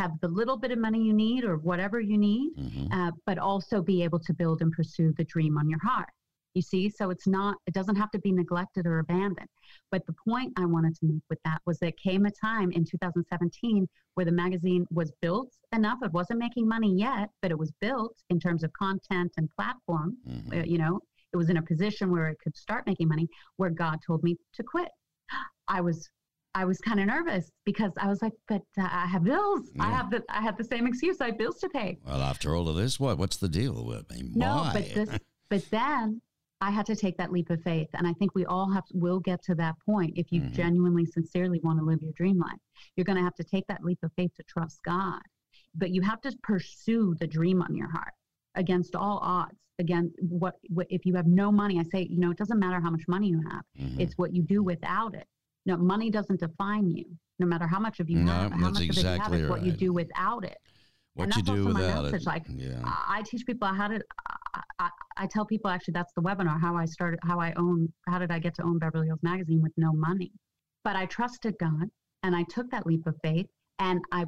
have the little bit of money you need or whatever you need Mhm. uh, but also be able to build and pursue the dream on your heart you see? So it's not it doesn't have to be neglected or abandoned. But the point i wanted to make with that was there came a time in 2017 where the magazine was built enough it wasn't making money yet but it was built in terms of content and platform Mhm. uh, you know? It was in a position where it could start making money where god told me to quit. I was i was kind of nervous because i was like but uh, i have bills. I have the i have the same excuse i have bills to pay. Well, after all of this, what what's the deal? I mean, no why? but this (laughs) but then i had to take that leap of faith and i think we all have will get to that point if you Mhm. genuinely sincerely want to live your dream life you're going to have to take that leap of faith to trust god but you have to pursue the dream on your heart against all odds again what, what if you have no money i say you know it doesn't matter how much money you have Mhm. it's what you do without it no money doesn't define you no matter how much of you No, have how much of it you have exactly it's what you do without it what and you do without it? like, yeah. I I teach people how to. I, I, I tell people actually that's the webinar how I started how I own how did I get to own Beverly Hills Magazine with no money, but I trusted God and I took that leap of faith and I,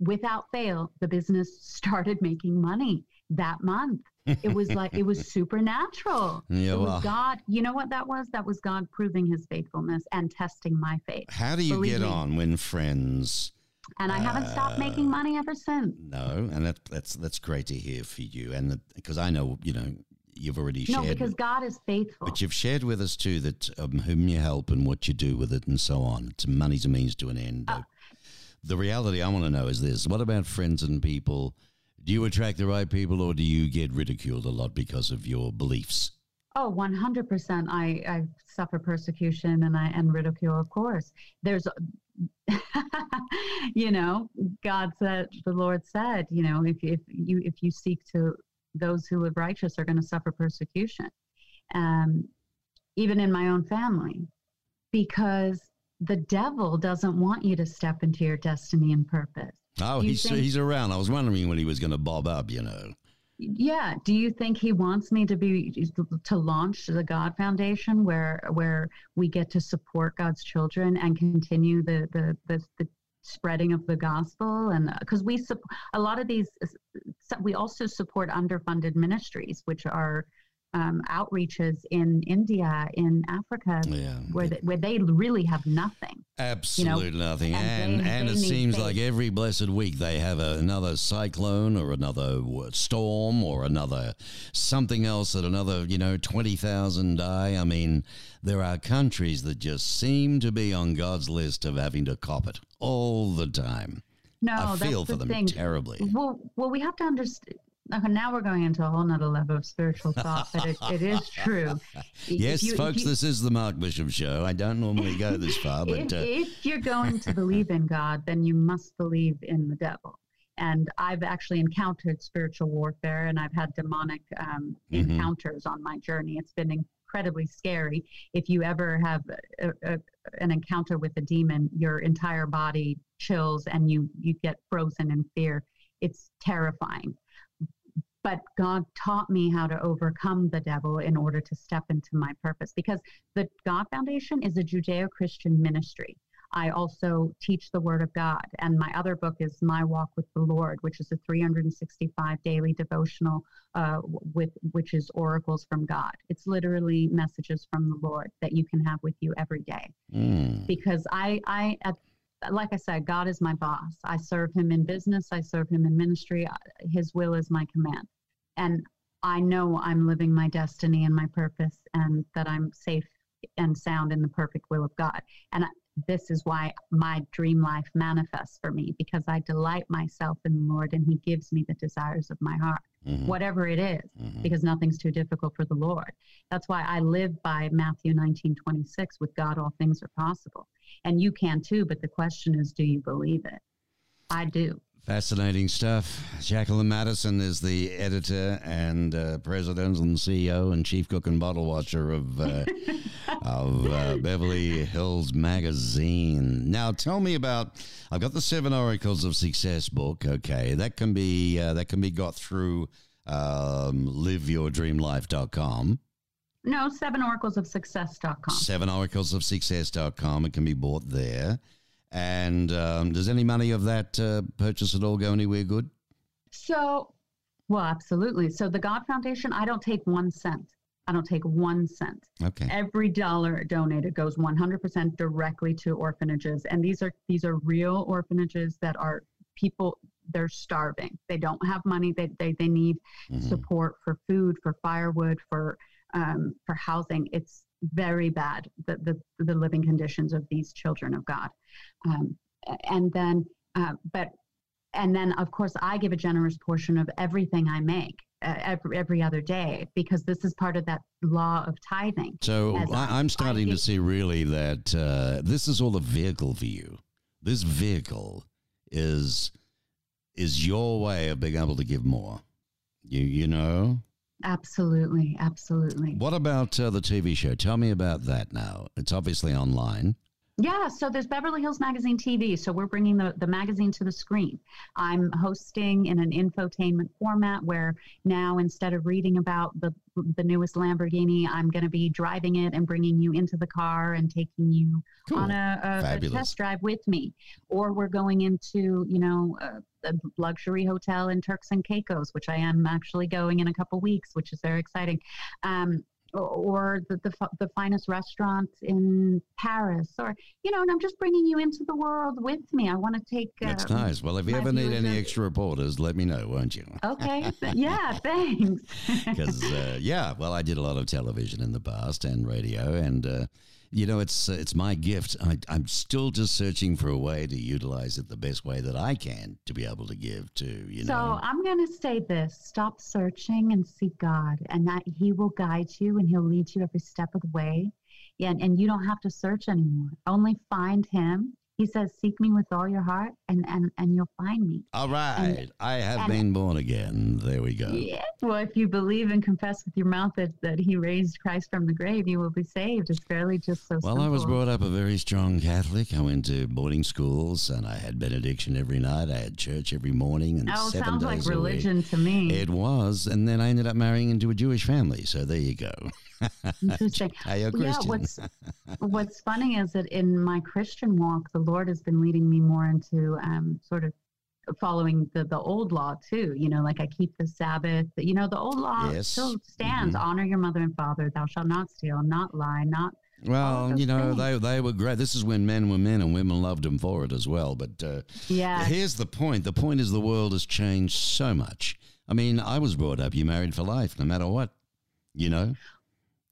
without fail, the business (laughs) started making money that month. It was like it was (laughs) supernatural. Yeah, it was well- God. You know what that was? That was God proving His faithfulness and testing my faith. How do you believe get me. on when friends? And I haven't stopped making Uh, money ever since. No, and that, that's that's great to hear for you, and because I know you know you've already No, shared. because God is faithful. But you've shared with us too that um, whom you help and what you do with it and so on. It's money's a means to an end. Uh, the reality I want to know is this: What about friends and people? Do you attract the right people, or do you get ridiculed a lot because of your beliefs? Oh, 100%. I, I suffer persecution and I and ridicule, of course. There's, (laughs) you know, God said, the Lord said, you know, if, if you if you seek to those who live righteous are going to suffer persecution, um, even in my own family, because the devil doesn't want you to step into your destiny and purpose. Oh, you he's think- he's around. I was wondering when he was going to bob up. You know. Yeah. Do you think he wants me to be to launch the God Foundation, where where we get to support God's children and continue the the the, the spreading of the gospel? And uh, because we sup- a lot of these, uh, we also support underfunded ministries, which are um, outreaches in India, in Africa, Yeah. where they, where they really have nothing. Absolute nothing. and And they- and they it seems faith. like every blessed week they have a, another cyclone or another storm or another something else that another, you know, 20,000 die. I mean, there are countries that just seem to be on God's list of having to cop it all the time. No, I feel the for them thing. terribly. Well, well, we have to understand. Now we're going into a whole nother level of spiritual thought, but it, it is (laughs) true. Yes, you- folks, you- this is the Mark Bishop Show. I don't normally go this (laughs) far, but if, uh, if you're going to (laughs) believe in God, then you must believe in the devil. And I've actually encountered spiritual warfare, and I've had demonic um, Mhm. encounters on my journey. It's been incredibly scary. If you ever have a, a, an encounter with a demon, your entire body chills and you you get frozen in fear. It's terrifying. But God taught me how to overcome the devil in order to step into my purpose because the God Foundation is a Judeo Christian ministry. I also teach the Word of God, and my other book is My Walk with the Lord, which is a 365 daily devotional, uh, with which is oracles from God. It's literally messages from the Lord that you can have with you every day mm, because I, I, at, like I said, God is my boss. I serve Him in business. I serve Him in ministry. His will is my command, and I know I'm living my destiny and my purpose, and that I'm safe and sound in the perfect will of God. And I, this is why my dream life manifests for me because I delight myself in the Lord, and He gives me the desires of my heart. mm-hmm. whatever it is, mm-hmm. because nothing's too difficult for the Lord. That's why I live by Matthew 19 26. With God, all things are possible. And you can too, but the question is, do you believe it? I do. Fascinating stuff. Jacqueline Maddison is the editor and uh, president and CEO and chief cook and bottle watcher of uh, (laughs) of uh, Beverly Hills Magazine. Now, tell me about. I've got the Seven Oracles of Success book. Okay, that can be uh, that can be got through um, liveyourdreamlife.com. No, seven oracles of success.com. Seven oracles of success.com. It can be bought there. And um, does any money of that uh, purchase at all go anywhere good? So, well, absolutely. So, the God Foundation, I don't take one cent. I don't take one cent. Okay. Every dollar donated goes 100% directly to orphanages, and these are these are real orphanages that are people. They're starving. They don't have money. They they, they need mm-hmm. support for food, for firewood, for um, for housing. It's very bad the, the, the living conditions of these children of God. Um, and then, uh, but, and then of course I give a generous portion of everything I make. Uh, every, every other day because this is part of that law of tithing. So I, am starting give, to see really that uh, this is all a vehicle for you. This vehicle is is your way of being able to give more. You you know. Absolutely, absolutely. What about uh, the TV show? Tell me about that now. It's obviously online. Yeah, so there's Beverly Hills Magazine TV. So we're bringing the, the magazine to the screen. I'm hosting in an infotainment format where now instead of reading about the the newest Lamborghini, I'm going to be driving it and bringing you into the car and taking you cool. on a, a, a, test drive with me. Or we're going into, you know, a, a, luxury hotel in Turks and Caicos, which I am actually going in a couple weeks, which is very exciting. Um, or the, the, the finest restaurant in Paris, or you know, and I'm just bringing you into the world with me. I want to take. Uh, That's nice. Well, if you ever need any extra reporters, let me know, won't you? Okay. (laughs) yeah. Thanks. (laughs) Because uh, yeah, well, I did a lot of television in the past and radio, and uh, you know, it's uh, it's my gift. I, I'm still just searching for a way to utilize it the best way that I can to be able to give to you so know. So I'm going to say this: stop searching and seek God, and that He will guide you and He'll lead you every step of the way. And, and you don't have to search anymore. Only find Him he says, Seek me with all your heart and, and, and you'll find me. All right. And, I have and, been born again. There we go. Yeah. Well, if you believe and confess with your mouth that, that he raised Christ from the grave, you will be saved. It's fairly just so Well, simple. I was brought up a very strong Catholic. I went to boarding schools and I had benediction every night. I had church every morning and oh, seven sounds days like religion week. to me. It was. And then I ended up marrying into a Jewish family. So there you go. Interesting. (laughs) yeah, what's (laughs) what's funny is that in my Christian walk, the Lord has been leading me more into um, sort of following the the old law too. You know, like I keep the Sabbath. You know, the old law yes. still stands: mm-hmm. honor your mother and father. Thou shalt not steal, not lie, not. Well, you know, things. they they were great. This is when men were men and women loved them for it as well. But uh, yeah, here's the point. The point is the world has changed so much. I mean, I was brought up you married for life, no matter what. You know.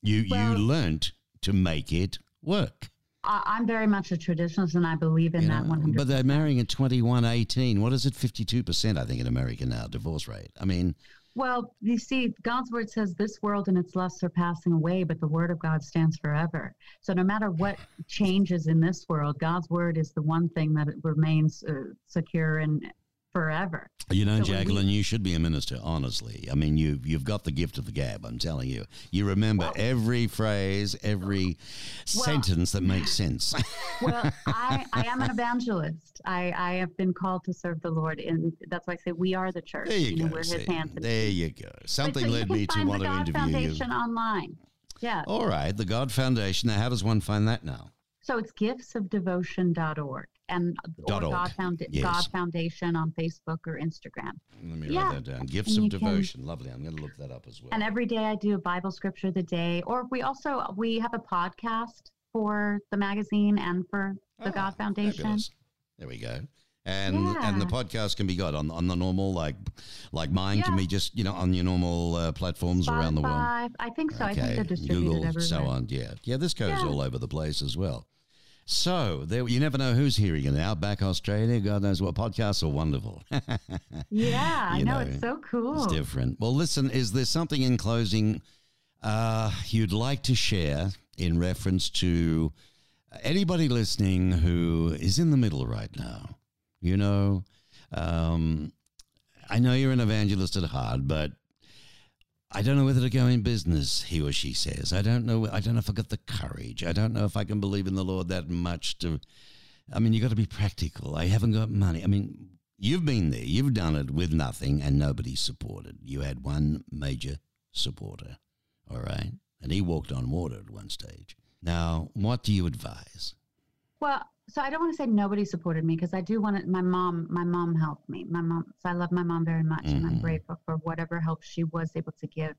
You well, you learned to make it work. I'm very much a traditionalist, and I believe in you that 100. But they're marrying at 21, 18. What is it? 52 percent, I think, in America now divorce rate. I mean. Well, you see, God's word says this world and its lusts are passing away, but the word of God stands forever. So no matter what (sighs) changes in this world, God's word is the one thing that remains uh, secure and forever. You know, so Jacqueline, we, you should be a minister. Honestly, I mean, you you've got the gift of the gab. I'm telling you. You remember well, every phrase, every well, sentence that makes sense. (laughs) well, I, I am an evangelist. I, I have been called to serve the Lord, and that's why I say we are the church. There you, you go. Know, we're See, His hands. There you go. Something so led me to want to interview Foundation you. online. Yeah. All right, the God Foundation. Now, how does one find that now? So it's giftsofdevotion.org and or God, Found- yes. God Foundation on Facebook or Instagram. Let me yeah. write that down. Gifts and of Devotion. Can, Lovely. I'm going to look that up as well. And every day I do a Bible scripture of the day, or we also we have a podcast for the magazine and for the ah, God Foundation. Fabulous. There we go. And yeah. and the podcast can be got on on the normal like like mine yeah. can be just you know on your normal uh, platforms Spotify, around the world. I think so. Okay. I think they're distributed Google, everywhere. so on. Yeah, yeah. This goes all over the place as well. So there, you never know who's hearing it now. Back Australia, God knows what podcasts are wonderful. (laughs) yeah, I You know, know, it's so cool. It's different. Well, listen, is there something in closing uh, you'd like to share in reference to anybody listening who is in the middle right now? You know, um, I know you're an evangelist at heart, but I don't know whether to go in business, he or she says. I don't know. I don't know if I got the courage. I don't know if I can believe in the Lord that much to. I mean, you got to be practical. I haven't got money. I mean, you've been there. You've done it with nothing and nobody supported. You had one major supporter, all right? And he walked on water at one stage. Now, what do you advise? Well, so I don't want to say nobody supported me because I do want to. My mom, my mom helped me. My mom, so I love my mom very much, and I'm Mhm. grateful for whatever help she was able to give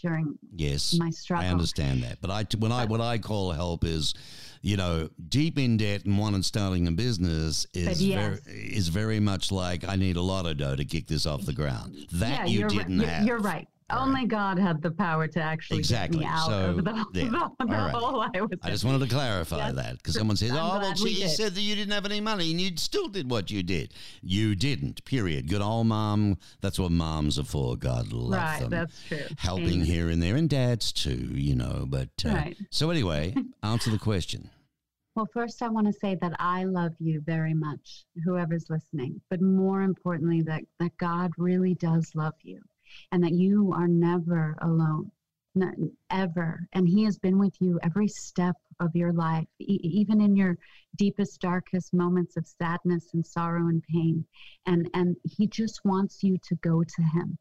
during Yes, my struggle. I understand that, but I when I what I call help is, you know, deep in debt and and starting a business is yes. very is very much like I need a lot of dough to kick this off the ground. That yeah, you didn't right. have. You're, you're right. Only God had the power to actually Exactly. get me out So, of the, (laughs) yeah. the, right. hole I was I in. just wanted to clarify Yes. that because someone says, I'm "Oh, well, glad we you did. said that you didn't have any money and you still did what you did. You didn't. Period. Good old mom. That's what moms are for. God love right, them. that's true. Helping Amen. here and there, and dads too. You know. But uh, Right. so anyway, (laughs) answer the question. Well, first, I want to say that I love you very much, whoever's listening. But more importantly, that, that God really does love you and that you are never alone, not, ever. And He has been with you every step of your life, e- even in your deepest, darkest moments of sadness and sorrow and pain. And, and He just wants you to go to Him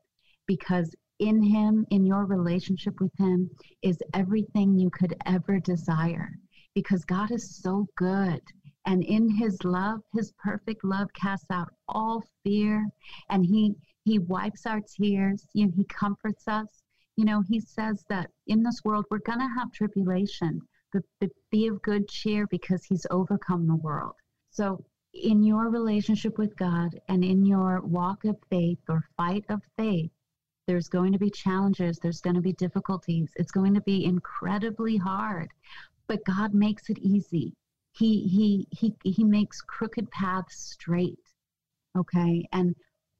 because in Him, in your relationship with Him, is everything you could ever desire because God is so good. And in his love, his perfect love casts out all fear and he he wipes our tears, you know, he comforts us. You know, he says that in this world we're going to have tribulation, but, but be of good cheer because he's overcome the world. So in your relationship with God and in your walk of faith or fight of faith, there's going to be challenges, there's going to be difficulties. It's going to be incredibly hard but God makes it easy. He he he he makes crooked paths straight. Okay? And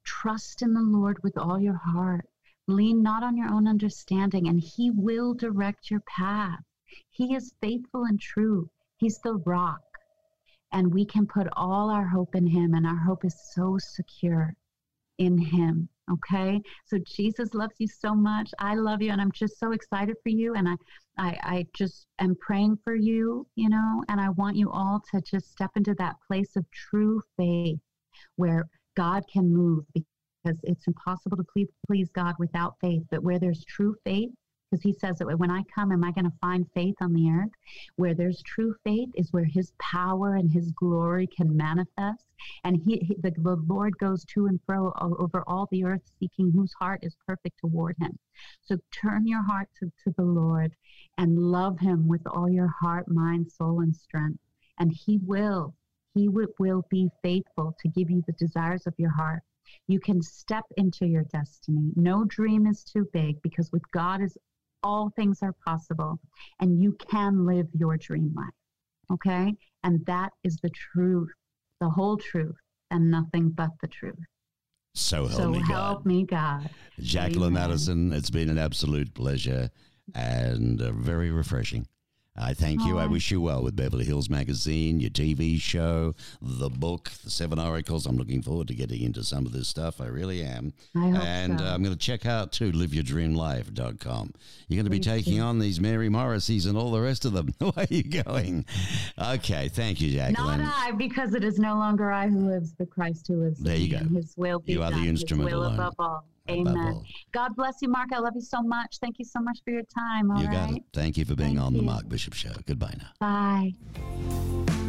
trust in the Lord with all your heart. Lean not on your own understanding and he will direct your path. He is faithful and true. He's the rock. And we can put all our hope in him and our hope is so secure in him. Okay? So Jesus loves you so much. I love you and I'm just so excited for you and I I, I just am praying for you, you know, and I want you all to just step into that place of true faith where God can move because it's impossible to please, please God without faith. But where there's true faith, because he says that when I come, am I going to find faith on the earth? Where there's true faith is where his power and his glory can manifest. And he, he the, the Lord goes to and fro over all the earth, seeking whose heart is perfect toward him. So turn your heart to, to the Lord and love him with all your heart, mind, soul, and strength. And he will, he wi- will be faithful to give you the desires of your heart. You can step into your destiny. No dream is too big because with God is all things are possible and you can live your dream life. Okay? And that is the truth, the whole truth, and nothing but the truth. So help so me help God. me God. Jacqueline Amen. Maddison, it's been an absolute pleasure and uh, very refreshing. I thank you. I wish you well with Beverly Hills Magazine, your TV show, the book, the Seven Oracles. I'm looking forward to getting into some of this stuff. I really am. I hope and so. uh, I'm going to check out too liveyourdreamlife.com. You're going to be taking on these Mary Morrisseys and all the rest of them. (laughs) Where are you going? Okay. Thank you, Jacqueline. Not I, because it is no longer I who lives, but Christ who lives. There you go. His will be You are the instrument alone. Above all. Above Amen. God bless you, Mark. I love you so much. Thank you so much for your time. All You right. got it. Thank you for being Thank on the. Mark Bishop Show. Goodbye now. Bye.